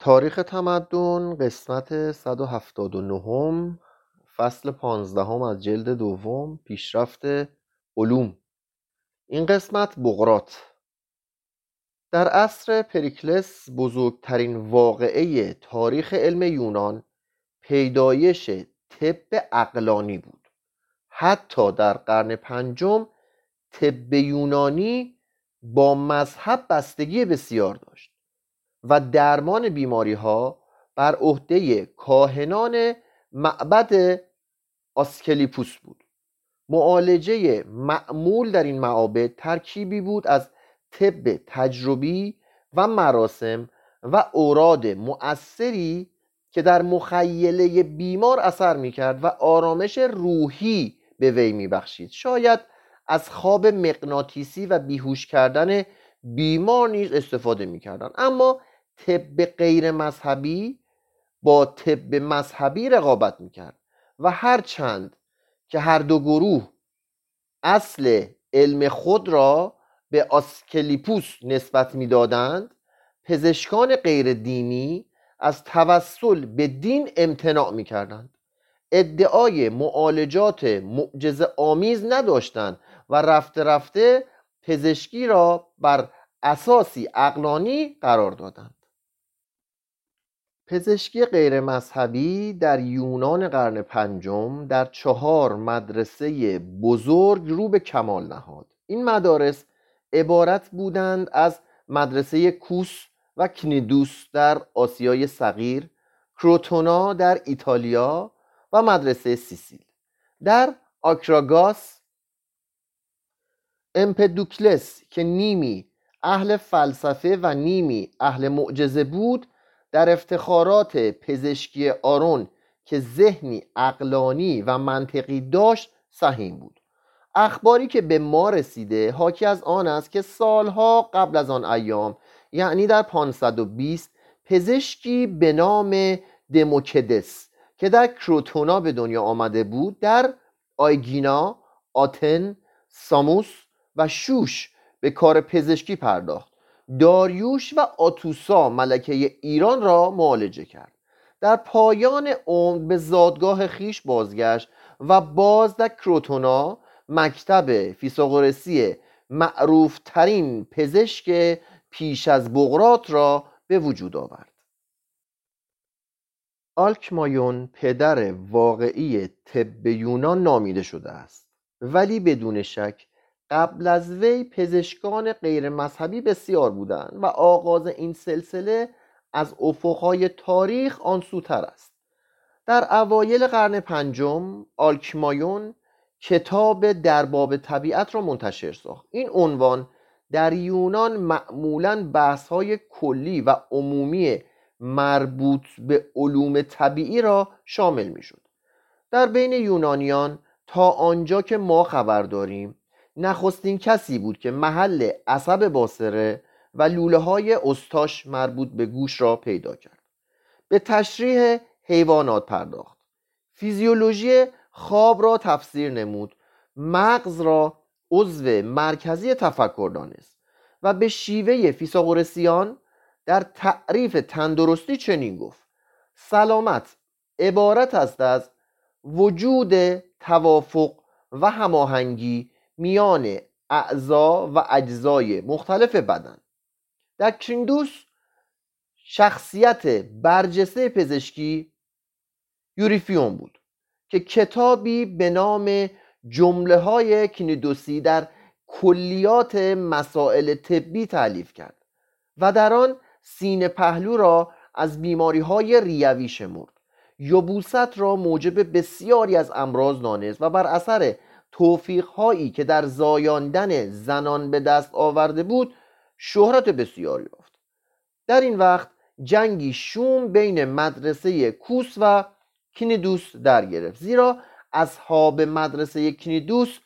تاریخ تمدن قسمت 179 فصل 15 از جلد دوم پیشرفت علوم. این قسمت بغرات. در عصر پریکلس بزرگترین واقعه تاریخ علم یونان پیدایش طب اقلانی بود. حتی در قرن پنجم طب یونانی با مذهب بستگی بسیار داشت. و درمان بیماری ها بر عهده کاهنان معبد آسکلیپوس بود. معالجه معمول در این معابد ترکیبی بود از طب تجربی و مراسم و اوراد مؤثری که در مخیله بیمار اثر می‌کرد و آرامش روحی به وی میبخشید. شاید از خواب مغناطیسی و بیهوش کردن بیمار نیز استفاده می‌کردند. اما طب غیر مذهبی با طب مذهبی رقابت می‌کرد و هرچند که هر دو گروه اصل علم خود را به آسکلیپوس نسبت می‌دادند پزشکان غیر دینی از توسل به دین امتناع می‌کردند. ادعای معالجات معجزه آمیز نداشتند و رفته رفته پزشکی را بر اساسی اقلانی قرار دادند. پزشکی غیر مذهبی در یونان قرن پنجم در چهار مدرسه بزرگ رو به کمال نهاد. این مدارس عبارت بودند از مدرسه کوس و کنیدوس در آسیای صغیر کروتونا در ایتالیا و مدرسه سیسیل. در آکراگاس امپدوکلس که نیمی اهل فلسفه و نیمی اهل معجزه بود در افتخارات پزشکی آرون که ذهنی اقلانی و منطقی داشت سهیم بود. اخباری که به ما رسیده حاکی از آن است که سالها قبل از آن ایام یعنی در 520 پزشکی به نام دموکدس که در کروتونا به دنیا آمده بود در آیگینا، آتن، ساموس و شوش به کار پزشکی پرداخت. داریوش و آتوسا ملکه ایران را معالجه کرد. در پایان عمر به زادگاه خیش بازگشت و باز در کروتونا مکتب فیساغورسی معروف ترین پزشک پیش از بغرات را به وجود آورد. آلکمایون پدر واقعی طب یونان نامیده شده است. ولی بدون شک قبل از وی پزشکان غیر مذهبی بسیار بودند و آغاز این سلسله از افقهای تاریخ آن سوتر است. در اوایل قرن پنجم آلکمایون کتاب در باب طبیعت را منتشر ساخت. این عنوان در یونان معمولا بحث های کلی و عمومی مربوط به علوم طبیعی را شامل می شد در بین یونانیان تا آنجا که ما خبر داریم نخستین کسی بود که محل عصب باسره و لوله های استاش مربوط به گوش را پیدا کرد. به تشریح حیوانات پرداخت. فیزیولوژی خواب را تفسیر نمود. مغز را عضو مرکزی تفکر دانست و به شیوه فیساغورسیان در تعریف تندرستی چنین گفت سلامت عبارت است از وجود توافق و هماهنگی میان اعضا و اجزای مختلف بدن. در کریندوس شخصیت برجسته پزشکی یوریفیون بود که کتابی به نام جمله های کینیدوسی در کلیات مسائل طبی تعلیف کرد و در آن سینه پهلو را از بیماری های ریوی شمرد. یبوست را موجب بسیاری از امراض دانست و بر اثر توفیق هایی که در زایاندن زنان به دست آورده بود شهرت بسیاری یافت. در این وقت جنگی شوم بین مدرسه کوس و کینیدوس در گرفت. زیرا اصحاب مدرسه کینیدوس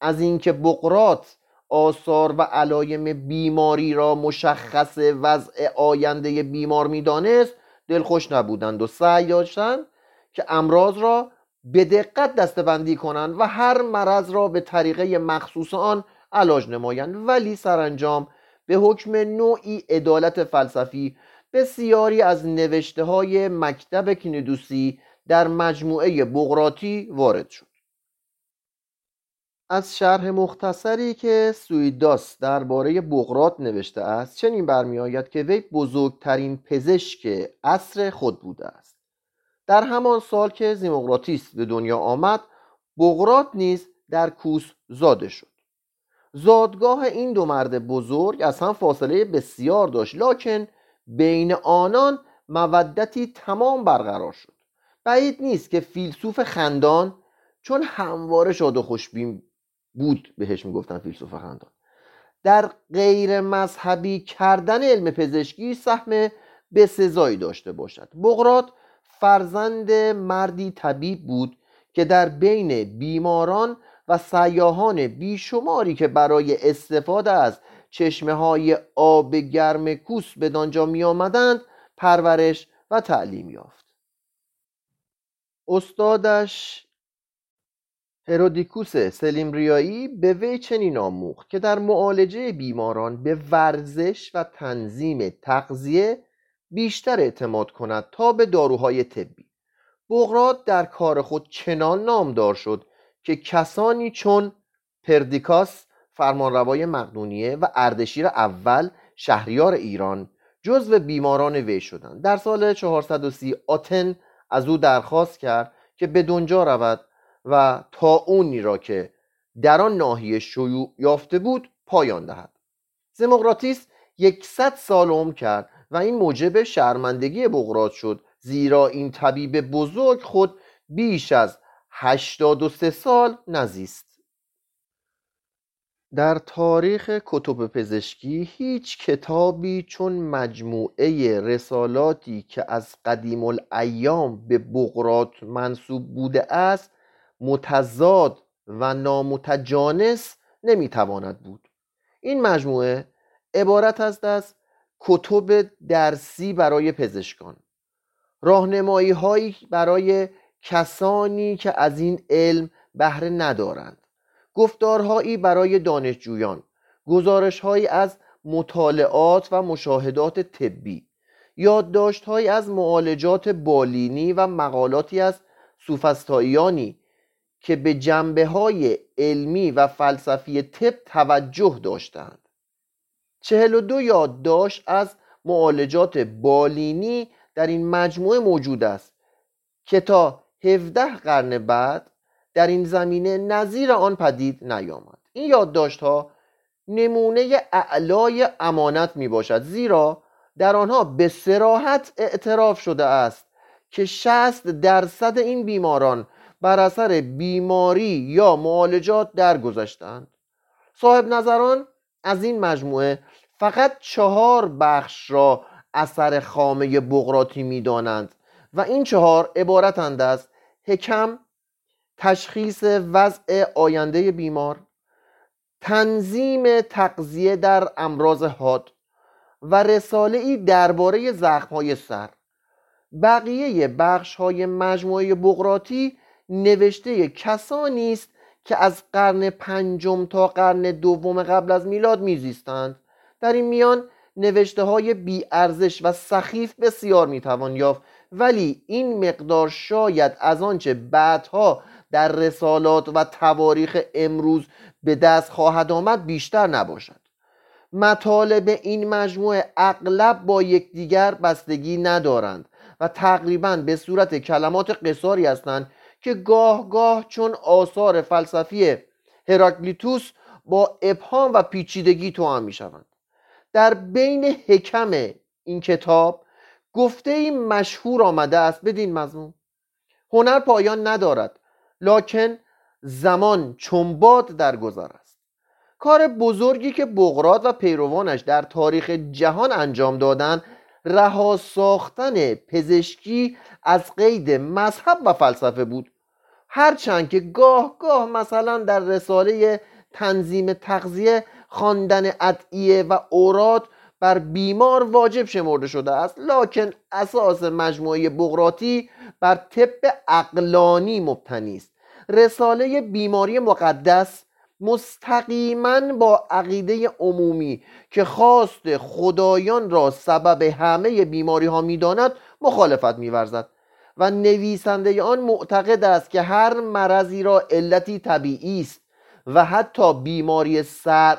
از اینکه بقرات آثار و علایم بیماری را مشخص وضع آینده بیمار می‌دانست دلخوش نبودند و سعی داشتند که امراض را به دقت دستبندی کنند و هر مرض را به طریقه مخصوص آن علاج نمایند. ولی سرانجام به حکم نوعی عدالت فلسفی بسیاری از نوشته های مکتب کندوسی در مجموعه بغراتی وارد شد. از شرح مختصری که سویداس درباره بغرات نوشته است چنین برمیآید که وی بزرگترین پزشک عصر خود بوده است. در همان سال که زیموقراتیس به دنیا آمد بغرات نیز در کوس زاده شد. زادگاه این دو مرد بزرگ از هم فاصله بسیار داشت لکن بین آنان مودتی تمام برقرار شد. بعید نیست که فیلسوف خندان چون همواره شاد و خوشبین بود بهش می‌گفتن فیلسوف خندان در غیر مذهبی کردن علم پزشکی سهم به سزایی داشته باشد. بغرات فرزند مردی طبیب بود که در بین بیماران و سیاهان بیشماری که برای استفاده از چشمه های آب گرم کوس به دانجا می آمدند پرورش و تعلیم یافت. استادش هرودیکوس سلیمریایی به وی چنین آموخت که در معالجه بیماران به ورزش و تنظیم تغذیه بیشتر اعتماد کند تا به داروهای طبی. بغرات در کار خود چنان نامدار شد که کسانی چون پردیکاس فرمانروای مقدونیه و اردشیر اول شهریار ایران جزو بیماران وی شدند. در سال 430 آتن از او درخواست کرد که به دنجا رود و تا اونی را که در آن ناحیه شیوع یافته بود پایان دهد. زموقراتیس یکصد سال عمر کرد و این موجب شرمندگی بغرات شد زیرا این طبیب بزرگ خود بیش از هشتاد و سه سال نزیست. در تاریخ کتب پزشکی هیچ کتابی چون مجموعه رسالاتی که از قدیم الایام به بغرات منصوب بوده است متضاد و نامتجانس نمی‌تواند بود. این مجموعه عبارت است از کتب درسی برای پزشکان. راهنمایی هایی برای کسانی که از این علم بهره ندارند. گفتارهایی برای دانشجویان. گزارشهایی از مطالعات و مشاهدات طبی. یادداشتهایی از معالجات بالینی و مقالاتی از سوفستاییانی که به جنبه های علمی و فلسفی طب توجه داشتند چهل و دو یادداشت از معالجات بالینی در این مجموعه موجود است که تا 17 قرن بعد در این زمینه نظیر آن پدید نیامد. این یادداشت ها نمونه اعلای امانت می باشد زیرا در آنها به سراحت اعتراف شده است که 60 درصد این بیماران بر اثر بیماری یا معالجات درگذشتند صاحب نظران از این مجموعه فقط چهار بخش را اثر خامه بغراتی می دانند و این چهار عبارتند از حکم تشخیص وضع آینده بیمار تنظیم تقضیه در امراض حاد و رساله ای درباره زخمهای سر. بقیه بخش های مجموعه بغراتی نوشته کسانی است که از قرن پنجم تا قرن دوم قبل از میلاد میزیستند. در این میان نوشته های بی ارزش و سخیف بسیار می‌توان یافت. ولی این مقدار شاید از آنچه بعدها در رسالات و تواریخ امروز به دست خواهد آمد بیشتر نباشد. مطالب این مجموعه اغلب با یکدیگر بستگی ندارند و تقریبا به صورت کلمات قصاری هستند که گاه گاه چون آثار فلسفی هراکلیتوس با ابهام و پیچیدگی توام می شوند در بین حکم این کتاب گفته این مشهور آمده است. بدین مضمون. هنر پایان ندارد لکن زمان چنباد در گذر است. کار بزرگی که بغرات و پیروانش در تاریخ جهان انجام دادند رها ساختن پزشکی از قید مذهب و فلسفه بود. هرچند که گاه گاه مثلا در رساله تنظیم تغذیه خواندن ادعیه و اوراد بر بیمار واجب شمرده شده است. لکن اساس مجموعه بغراتی بر طب اقلانی مبتنی است. رساله بیماری مقدس مستقیما با عقیده عمومی که خواست خدایان را سبب همه بیماری ها می‌داند مخالفت میورزد و نویسنده آن معتقد است که هر مرضی را علتی طبیعی است. و حتی بیماری سر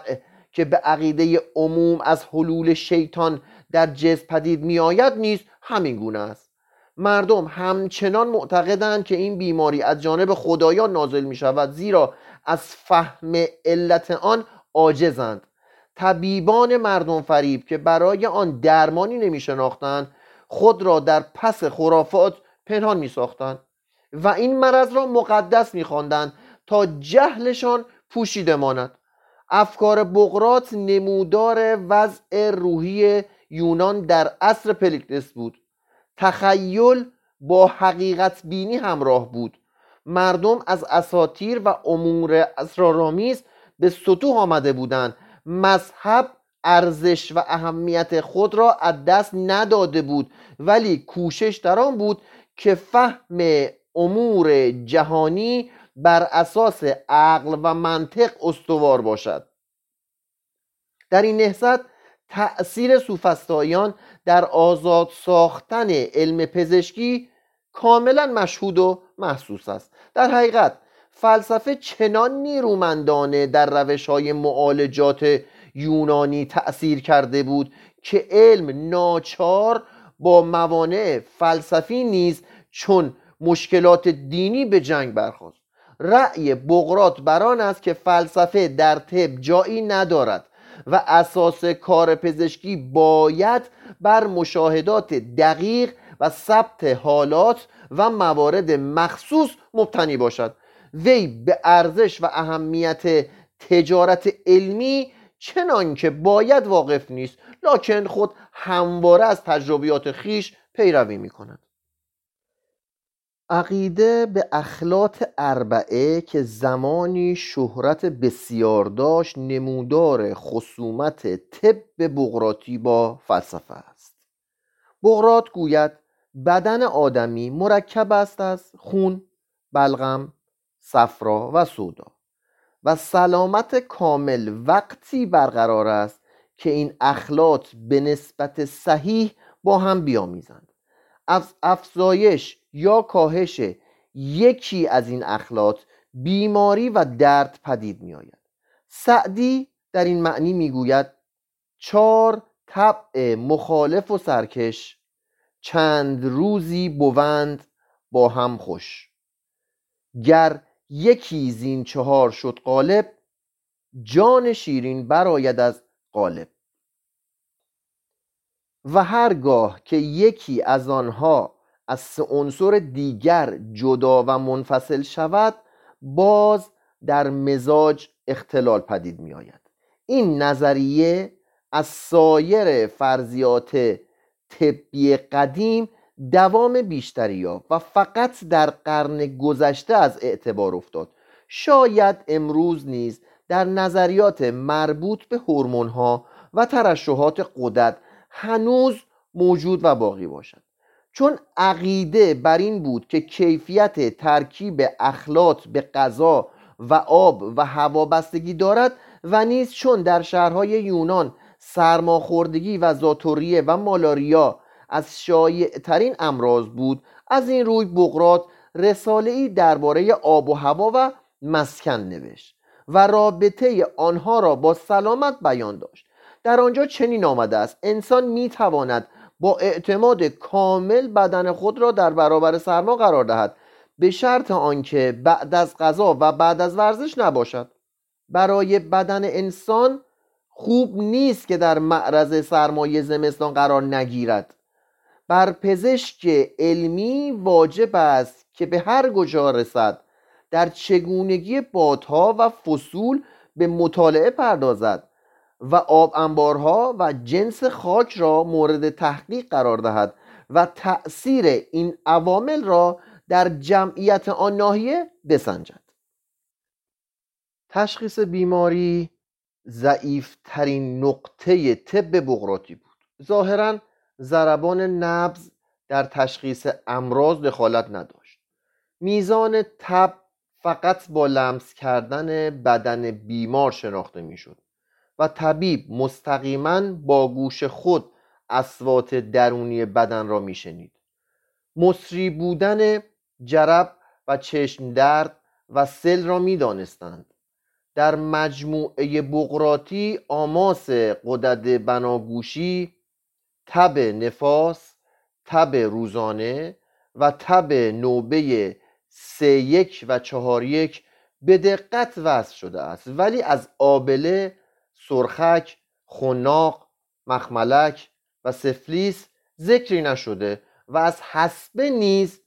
که به عقیده عموم از حلول شیطان در جسم پدید می آید نیز همین گونه است. مردم همچنان معتقدند که این بیماری از جانب خدایان نازل می شود زیرا از فهم علت آن عاجزند. طبیبان مردم فریب که برای آن درمانی نمی شناختند خود را در پس خرافات پنهان می ساختند و این مرض را مقدس می خواندند تا جهلشان پوشیده ماند افکار بغرات نمودار وضع روحی یونان در عصر پلیکتس بود. تخیل با حقیقت بینی همراه بود. مردم از اساتیر و امور اسرارآمیز به سطوح آمده بودند. مذهب ارزش و اهمیت خود را از دست نداده بود. ولی کوشش در آن بود که فهم امور جهانی بر اساس عقل و منطق استوار باشد. در این نهضت تأثیر سوفستایان در آزاد ساختن علم پزشکی کاملا مشهود و محسوس است. در حقیقت فلسفه چنان نیرومندانه در روش های معالجات یونانی تأثیر کرده بود که علم ناچار با موانع فلسفی نیز چون مشکلات دینی به جنگ برخواست رأی بغرات بران است که فلسفه در طب جایی ندارد و اساس کار پزشکی باید بر مشاهدات دقیق و ثبت حالات و موارد مخصوص مبتنی باشد. وی به ارزش و اهمیت تجارت علمی چنان که باید واقف نیست لکن خود همواره از تجربیات خیش پیروی می کند عقیده به اخلاط اربعه که زمانی شهرت بسیار داشت نمودار خصومت طب بغراتی با فلسفه است. بغرات گوید بدن آدمی مرکب است از خون، بلغم، صفرا و سودا و سلامت کامل وقتی برقرار است که این اخلاط به نسبت صحیح با هم بیامیزند. از افزایش یا کاهش یکی از این اخلاط بیماری و درد پدید می آید سعدی در این معنی می‌گوید چار طبع مخالف و سرکش چند روزی بوند با هم خوش. گر یکی زین چهار شد قالب جان شیرین براید از قالب و هرگاه که یکی از آنها از سه عنصر دیگر جدا و منفصل شود باز در مزاج اختلال پدید می آید این نظریه از سایر فرضیات طبی قدیم دوام بیشتری یافت و فقط در قرن گذشته از اعتبار افتاد. شاید امروز نیز در نظریات مربوط به هورمون ها و ترشحات قدرت هنوز موجود و باقی باشد. چون عقیده بر این بود که کیفیت ترکیب اخلاط به غذا و آب و هوا بستگی دارد و نیز چون در شهرهای یونان سرماخوردگی و زاتوریه و مالاریا از شایع ترین امراض بود از این روی بغرات رساله ای درباره آب و هوا و مسکن نوشت و رابطه آنها را با سلامت بیان داشت. در آنجا چنین آمده است انسان می تواند با اعتماد کامل بدن خود را در برابر سرما قرار دهد. به شرط آنکه بعد از غذا و بعد از ورزش نباشد. برای بدن انسان خوب نیست که در معرض سرمایه زمستان قرار نگیرد. بر پزشک علمی واجب است که به هر کجا رسد در چگونگی بادها و فصول به مطالعه پردازد. و آب انبارها و جنس خاک را مورد تحقیق قرار دهد و تأثیر این عوامل را در جمعیت آن ناحیه بسنجد. تشخیص بیماری ضعیف ترین نقطه طب بغراتی بود. ظاهرا ضربان نبز در تشخیص امراض دخالت نداشت. میزان تب فقط با لمس کردن بدن بیمار شناخته می‌شد. و طبیب مستقیما با گوش خود اسوات درونی بدن را میشنید. مصری بودن جرب و چشم درد و سل را می‌دانستند. در مجموعه بقراتی آماس قدد بناگوشی تب نفاس تب روزانه و تب نوبه سه یک و چهار یک به دقت وضع شده است. ولی از آبله سرخک خناق مخملک و سفلیس ذکری نشده و از حسبه نیز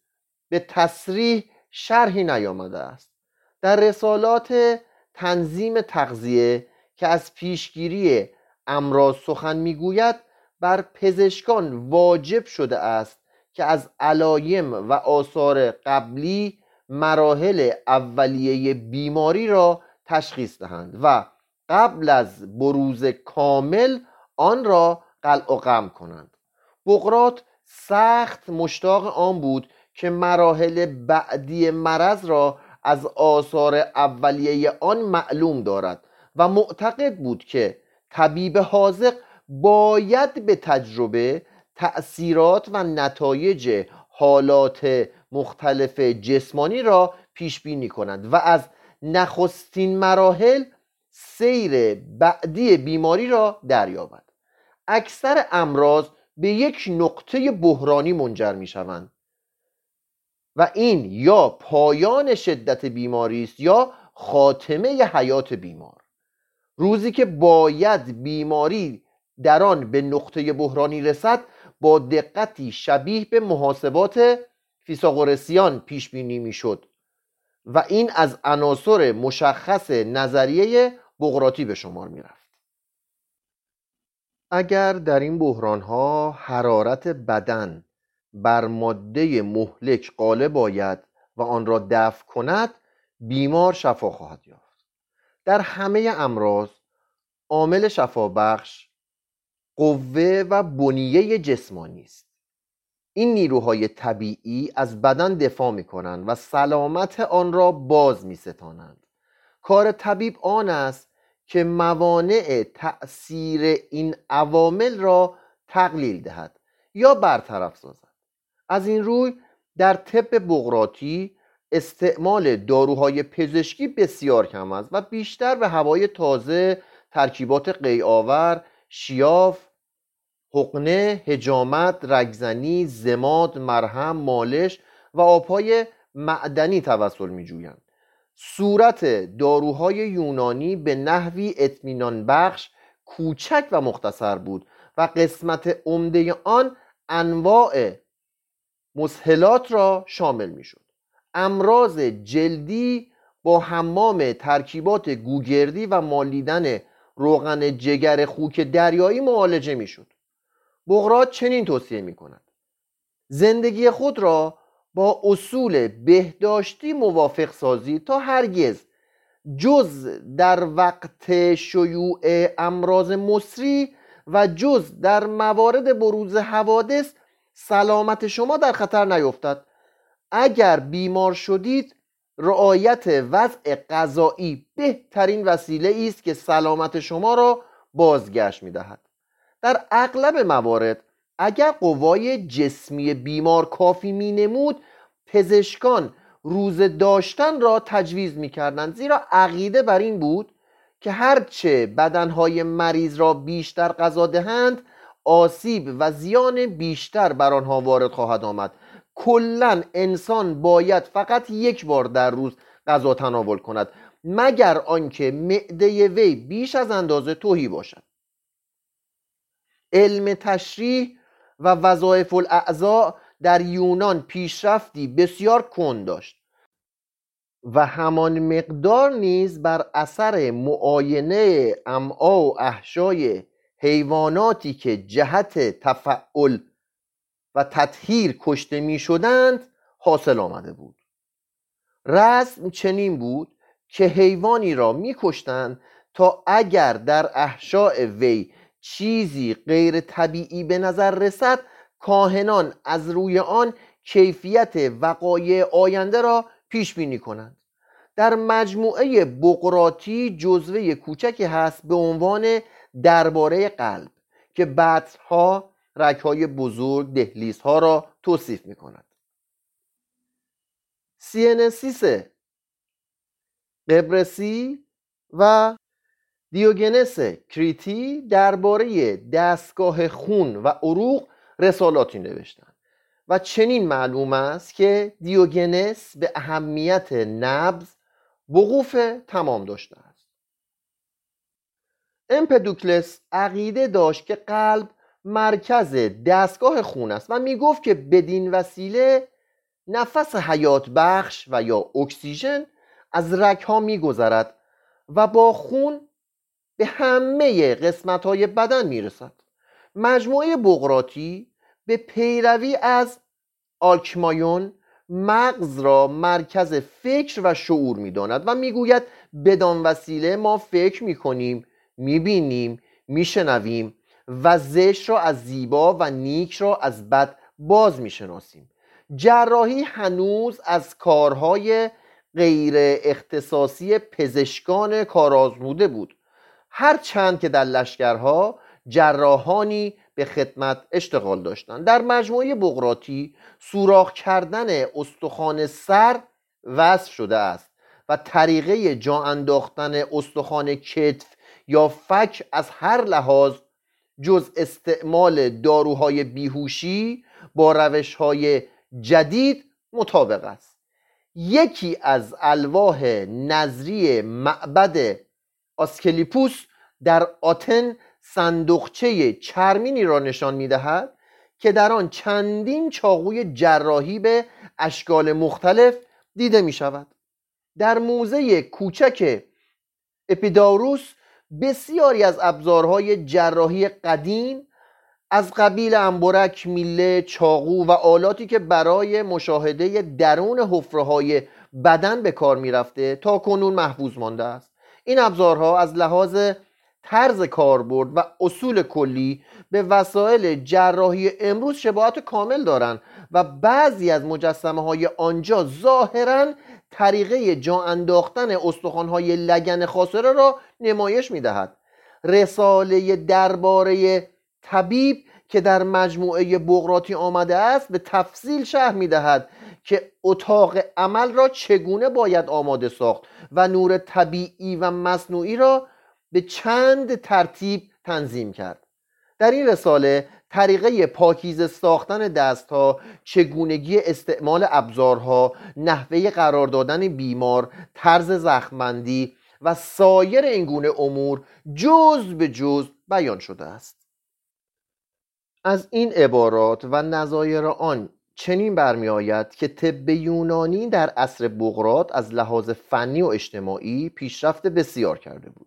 به تصریح شرحی نیامده است. در رسالات تنظیم تغذیه که از پیشگیری امراض سخن می‌گوید بر پزشکان واجب شده است که از علایم و آثار قبلی مراحل اولیه بیماری را تشخیص دهند و قبل از بروز کامل آن را قلع و قم کنند. بقرات سخت مشتاق آن بود که مراحل بعدی مرض را از آثار اولیه آن معلوم دارد و معتقد بود که طبیب حاضق باید به تجربه تأثیرات و نتایج حالات مختلف جسمانی را پیش بینی کند و از نخستین مراحل سیر بعدی بیماری را دریابد. اکثر امراض به یک نقطه بحرانی منجر می شوند و این یا پایان شدت بیماری است یا خاتمه حیات بیمار. روزی که باید بیماری در آن به نقطه بحرانی رسد با دقتی شبیه به محاسبات فیساغورسیان پیش بینی می‌شد و این از عناصر مشخص نظریه بغراتی به شمار می رفت. اگر در این بحران ها حرارت بدن بر ماده مهلک غالب آید و آن را دفع کند بیمار شفا خواهد یافت. در همه امراض عامل شفابخش قوه و بنیه جسمانی است. این نیروهای طبیعی از بدن دفاع می کنند و سلامت آن را باز می ستانند کار طبیب آن است که موانع تأثیر این عوامل را تقلیل دهد یا برطرف سازد. از این روی در طب بغراتی استعمال داروهای پزشکی بسیار کم است و بیشتر به هوای تازه ترکیبات قیآور شیاف حقنه هجامت رگزنی زماد مرهم مالش و آبهای معدنی توسل میجویند. صورت داروهای یونانی به نحوی اطمینان بخش کوچک و مختصر بود و قسمت عمده آن انواع مسهلات را شامل می شد امراض جلدی با حمام ترکیبات گوگردی و مالیدن روغن جگر خوک دریایی معالجه می شد بغرات چنین توصیه می کند زندگی خود را با اصول بهداشتی موافق سازی تا هرگز. جز در وقت شیوع امراض مصری و جز در موارد بروز حوادث سلامت شما در خطر نیفتد. اگر بیمار شدید رعایت وضع غذایی بهترین وسیله است که سلامت شما را بازگشت می دهد در اغلب موارد اگر قوای جسمی بیمار کافی می نمود پزشکان روز داشتن را تجویز می کردند زیرا عقیده بر این بود که هرچه بدنهای مریض را بیشتر غذا دهند آسیب و زیان بیشتر بر آنها وارد خواهد آمد. کلا انسان باید فقط یک بار در روز غذا تناول کند مگر آنکه معده وی بیش از اندازه توهی باشد. علم تشریح و وظایف الاعضاء در یونان پیشرفتی بسیار کند داشت و همان مقدار نیز بر اثر معاینه امعا و احشای حیواناتی که جهت تفعل و تطهیر کشته می شدند حاصل آمده بود. رسم چنین بود که حیوانی را می کشتند تا اگر در احشاء وی چیزی غیر طبیعی به نظر رسد کاهنان از روی آن کیفیت وقایع آینده را پیش بینی کنند. در مجموعه بقراطی جزوه کوچکی هست به عنوان درباره قلب که بطن‌ها رگ‌های بزرگ دهلیزها را توصیف می کند سینسیس قبرسی و دیوگنس کریتی درباره دستگاه خون و عروق رسالاتی نوشتند و چنین معلوم است که دیوگنس به اهمیت نبز وقوف تمام داشته است. امپدوکلس عقیده داشت که قلب مرکز دستگاه خون است و می گفت که بدین وسیله نفس حیات بخش و یا اکسیژن از رک ها می گذرد و با خون به همه قسمت های بدن می رسد مجموعه بغراتی به پیروی از آلکمایون مغز را مرکز فکر و شعور می داند و می‌گوید بدان وسیله ما فکر می کنیم می بینیم می شنویم و زشت را از زیبا و نیک را از بد باز می شناسیم جراحی هنوز از کارهای غیر اختصاصی پزشکان کارآزموده بود. هر چند که در لشکرها جراحانی به خدمت اشتغال داشتند. در مجموعه بغراتی سوراخ کردن استخوان سر وصف شده است و طریقه جا انداختن استخوان کتف یا فک از هر لحاظ جز استعمال داروهای بیهوشی با روشهای جدید مطابق است. یکی از الواح نظری معبد آسکلیپوس در آتن صندوقچه چرمینی را نشان می‌دهد که در آن چندین چاقوی جراحی به اشکال مختلف دیده می شود در موزه کوچک اپیداروس بسیاری از ابزارهای جراحی قدیم از قبیل انبرک میله چاقو و آلاتی که برای مشاهده درون حفره بدن به کار می‌رفته تا کنون محفوظ مانده است. این ابزارها از لحاظ طرز کاربرد و اصول کلی به وسایل جراحی امروز شباهت کامل دارند و بعضی از مجسمه های آنجا ظاهرا طریقه جا انداختن های لگن خاصره را نمایش می‌دهد. رساله درباره طبیب که در مجموعه بغراتی آمده است به تفصیل شهر می‌دهد که اتاق عمل را چگونه باید آماده ساخت و نور طبیعی و مصنوعی را به چند ترتیب تنظیم کرد. در این رساله طریقه پاکیزه ساختن دستها چگونگی استعمال ابزارها نحوه قرار دادن بیمار طرز زخمبندی و سایر این گونه امور جز به جز بیان شده است. از این عبارات و نظایر آن چنین برمیآید که طب یونانی در عصر بغرات از لحاظ فنی و اجتماعی پیشرفت بسیار کرده بود.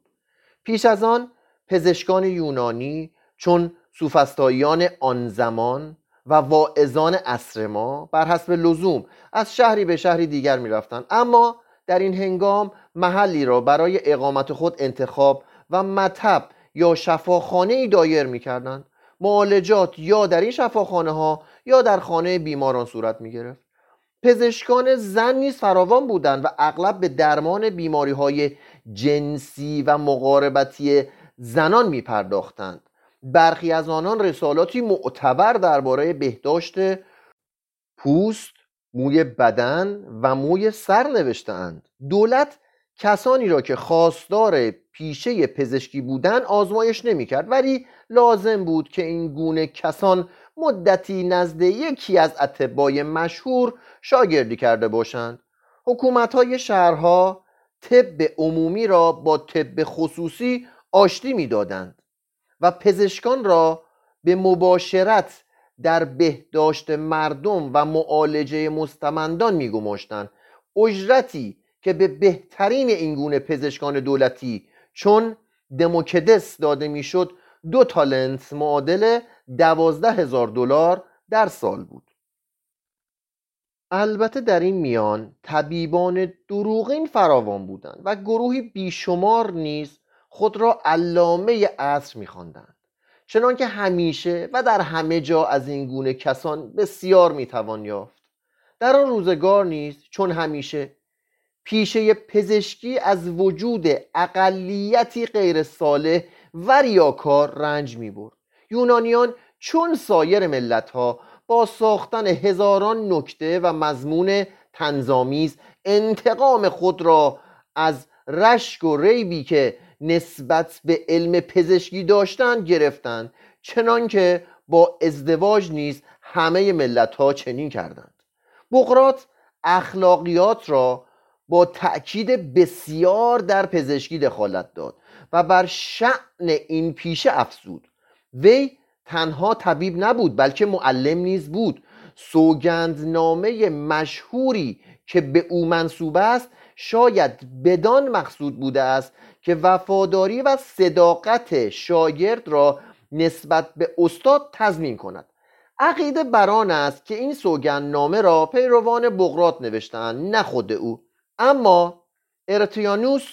پیش از آن پزشکان یونانی چون سوفستاییان آن زمان و واعظان عصر ما بر حسب لزوم از شهری به شهری دیگر می‌رفتند. اما در این هنگام محلی را برای اقامت خود انتخاب و مطب یا شفاخانه ای دایر می‌کردند. معالجات یا در این شفاخانه ها یا در خانه بیماران صورت می گرفت پزشکان زن نیز فراوان بودند و اغلب به درمان بیماری های جنسی و مقاربتی زنان می پرداختند برخی از آنان رسالاتی معتبر درباره بهداشت پوست موی بدن و موی سر نوشتهاند. دولت کسانی را که خواستار پیشه پزشکی بودند آزمایش نمی‌کرد ولی لازم بود که این گونه کسان مدتی نزد یکی از اتبای مشهور شاگردی کرده باشند. حکومت های شهرها طب عمومی را با طب خصوصی آشتی می‌دادند و پزشکان را به مباشرت در بهداشت مردم و معالجه مستمندان میگماشتند. اجرتی که به بهترین این گونه پزشکان دولتی چون دموکدس داده می‌شد دو تالنت معادل دوازده هزار دلار در سال بود. البته در این میان طبیبان دروغین فراوان بودند و گروهی بیشمار نیز خود را علامه عصر میخواندند. چنانکه همیشه و در همه جا از این گونه کسان بسیار می‌توان یافت. در آن روزگار نیز چون همیشه پیشه پزشکی از وجود اقلیتی غیر صالح و ریاکار رنج می برد یونانیان چون سایر ملت ها با ساختن هزاران نکته و مضمون تنظامیز انتقام خود را از رشک و ریبی که نسبت به علم پزشکی داشتند گرفتند چنانکه با ازدواج نیز همه ملت ها چنین کردند. بقرات اخلاقیات را با تأکید بسیار در پزشکی دخالت داد و بر شعن این پیشه افزود. وی تنها طبیب نبود بلکه معلم نیز بود. سوگندنامه مشهوری که به او منصوب است شاید بدان مقصود بوده است که وفاداری و صداقت شاگرد را نسبت به استاد تضمین کند. عقیده بران است که این سوگندنامه را پیروان بغرات نوشتند نه خود او. اما ارتیانوس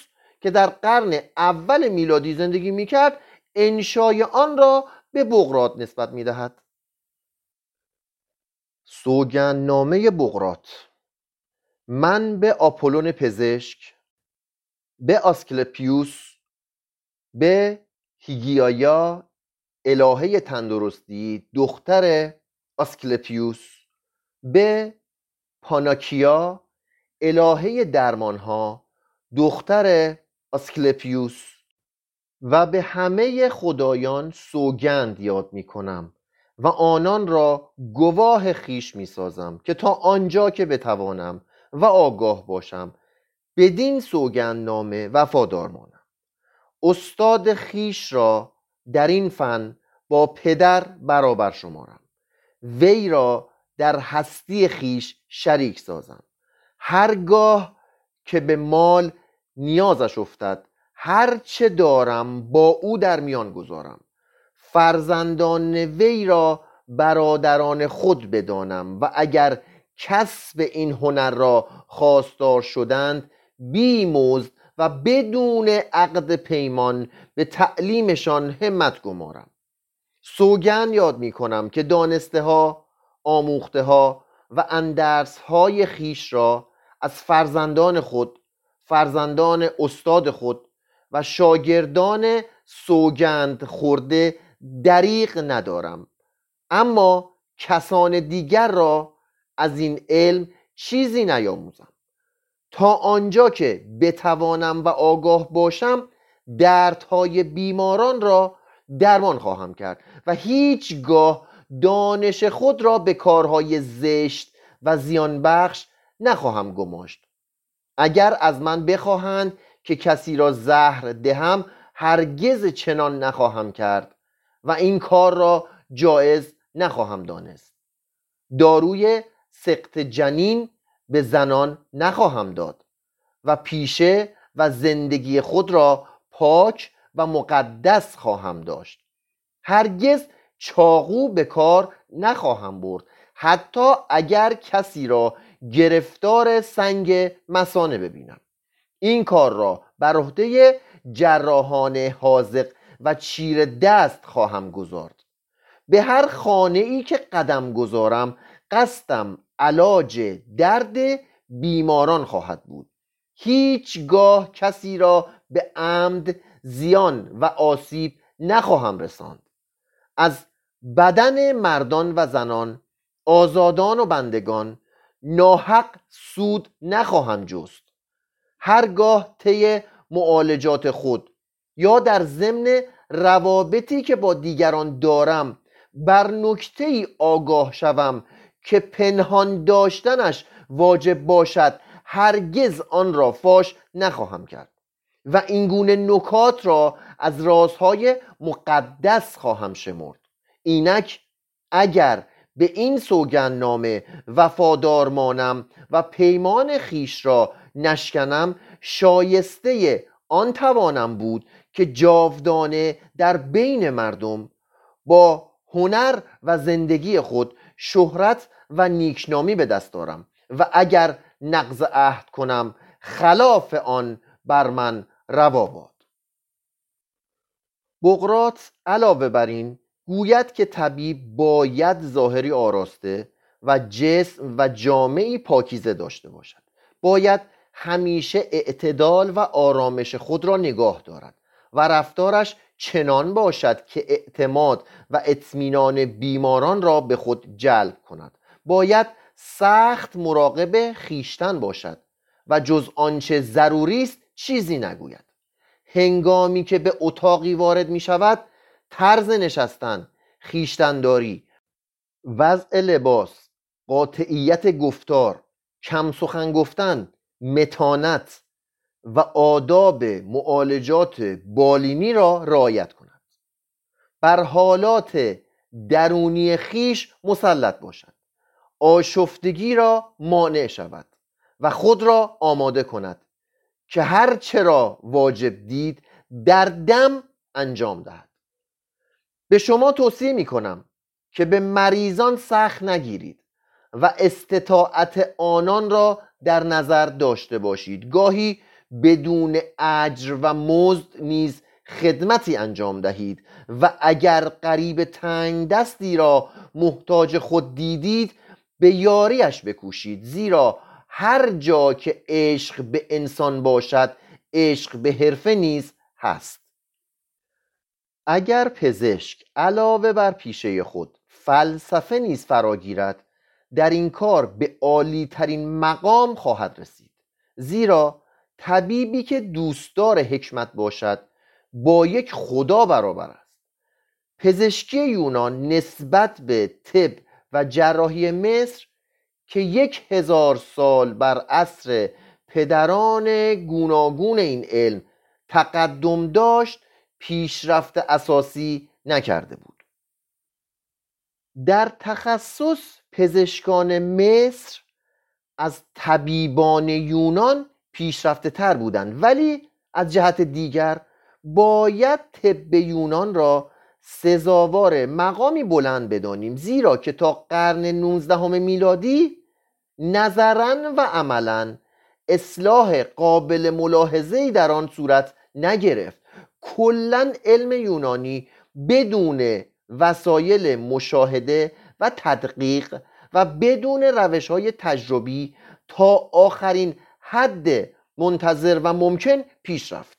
که در قرن اول میلادی زندگی می‌کرد انشای آن را به بغرات نسبت می‌دهد. سوگندنامه بغرات من به آپولون پزشک به آسکلپیوس به هیگیایا الهه تندرستی دختر آسکلپیوس به پاناکیا الهه درمانها دختر آسکلپیوس. و به همه خدایان سوگند یاد می کنم و آنان را گواه خیش می سازم که تا آنجا که بتوانم و آگاه باشم بدین سوگند نامه وفادار مانم. استاد خیش را در این فن با پدر برابر شمارم. وی را در هستی خیش شریک سازم. هرگاه که به مال نیازش افتد هر چه دارم با او در میان گذارم. فرزندان وی را برادران خود بدانم و اگر کسب این هنر را خواستار شدند بیمزد و بدون عقد پیمان به تعلیمشان همت گمارم. سوگن یاد می کنم که دانسته ها آموخته ها و اندرس های خیش را از فرزندان خود فرزندان استاد خود و شاگردان سوگند خورده دریق ندارم. اما کسان دیگر را از این علم چیزی نیاموزم. تا آنجا که بتوانم و آگاه باشم دردهای بیماران را درمان خواهم کرد و هیچگاه دانش خود را به کارهای زشت و زیان بخش نخواهم گماشت. اگر از من بخواهند که کسی را زهر دهم هرگز چنان نخواهم کرد و این کار را جایز نخواهم دانست. داروی سقط جنین به زنان نخواهم داد و پیشه و زندگی خود را پاک و مقدس خواهم داشت. هرگز چاقو به کار نخواهم برد. حتی اگر کسی را گرفتار سنگ مسانه ببینم. این کار را بر عهده جراحان حاضق و چیر دست خواهم گذارد. به هر خانه ای که قدم گذارم قصدم علاج درد بیماران خواهد بود. هیچگاه کسی را به عمد زیان و آسیب نخواهم رساند. از بدن مردان و زنان آزادان و بندگان ناحق سود نخواهم جست. هرگاه طی معالجات خود یا در ضمن روابطی که با دیگران دارم بر نکته ای آگاه شوم که پنهان داشتنش واجب باشد هرگز آن را فاش نخواهم کرد و اینگونه نکات را از رازهای مقدس خواهم شمرد. اینک اگر به این سوگندنامه وفادار مانم و پیمان خیش را نشکنم شایسته آن توانم بود که جاودانه در بین مردم با هنر و زندگی خود شهرت و نیکنامی به دست دارم و اگر نقض عهد کنم خلاف آن بر من روا باد. بقرات علاوه بر این گوید که طبیب باید ظاهری آراسته و جسم و جامعی پاکیزه داشته باشد. باید همیشه اعتدال و آرامش خود را نگاه دارد و رفتارش چنان باشد که اعتماد و اطمینان بیماران را به خود جلب کند. باید سخت مراقب خیشتن باشد و جز آنچه ضروری است چیزی نگوید. هنگامی که به اتاقی وارد می شود طرز نشستن خیشتنداری وضع لباس قاطعیت گفتار کم سخن گفتن متانت و آداب معالجات بالینی را رعایت کند. بر حالات درونی خیش مسلط باشد آشفتگی را مانع شود و خود را آماده کند که هر چرا واجب دید در دم انجام دهد. به شما توصیه می کنم که به مریضان سخت نگیرید و استطاعت آنان را در نظر داشته باشید. گاهی بدون اجر و مزد نیز خدمتی انجام دهید و اگر قریب تنگ دستی را محتاج خود دیدید به یاریش بکوشید. زیرا هر جا که عشق به انسان باشد عشق به حرفه نیز هست. اگر پزشک علاوه بر پیشه خود فلسفه نیز فراگیرد در این کار به عالی ترین مقام خواهد رسید. زیرا طبیبی که دوستدار حکمت باشد با یک خدا برابر است. پزشکی یونان نسبت به طب و جراحی مصر که یک هزار سال بر عصر پدران گوناگون این علم تقدم داشت پیشرفت اساسی نکرده بود. در تخصص پزشکان مصر از طبیبان یونان پیشرفته تر بودند ولی از جهت دیگر باید طب یونان را سزاوار مقامی بلند بدانیم زیرا که تا قرن 19 میلادی نظرا و عملا اصلاح قابل ملاحظه در آن صورت نگرفت. کلا علم یونانی بدون وسایل مشاهده و تدقیق و بدون روش های تجربی تا آخرین حد منتظر و ممکن پیش رفت.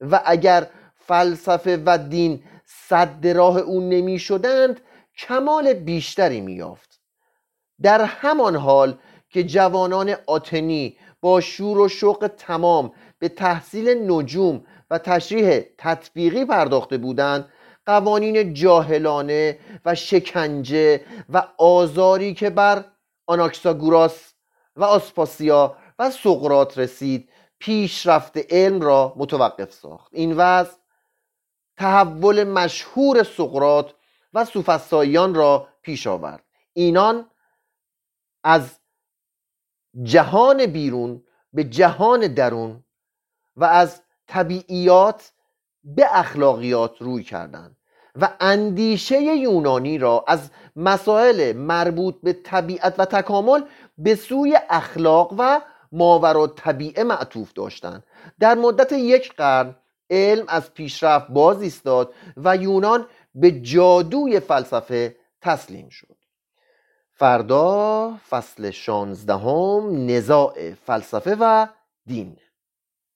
و اگر فلسفه و دین صد راه او نمی شدند کمال بیشتری می یافت در همان حال که جوانان آتنی با شور و شوق تمام به تحصیل نجوم و تشریح تطبیقی پرداخته بودند قوانین جاهلانه و شکنجه و آزاری که بر آناکساگوراس و آسپاسیا و سقرات رسید پیشرفت علم را متوقف ساخت. این وضع تحول مشهور سقرات و سوفسطائیان را پیش آورد. اینان از جهان بیرون به جهان درون و از طبیعیات به اخلاقیات روی کردند و اندیشه یونانی را از مسائل مربوط به طبیعت و تکامل به سوی اخلاق و ماورا طبیعه معطوف داشتند در مدت یک قرن علم از پیشرفت باز ایستاد و یونان به جادوی فلسفه تسلیم شد. فردا فصل شانزدهم نزاع فلسفه و دین.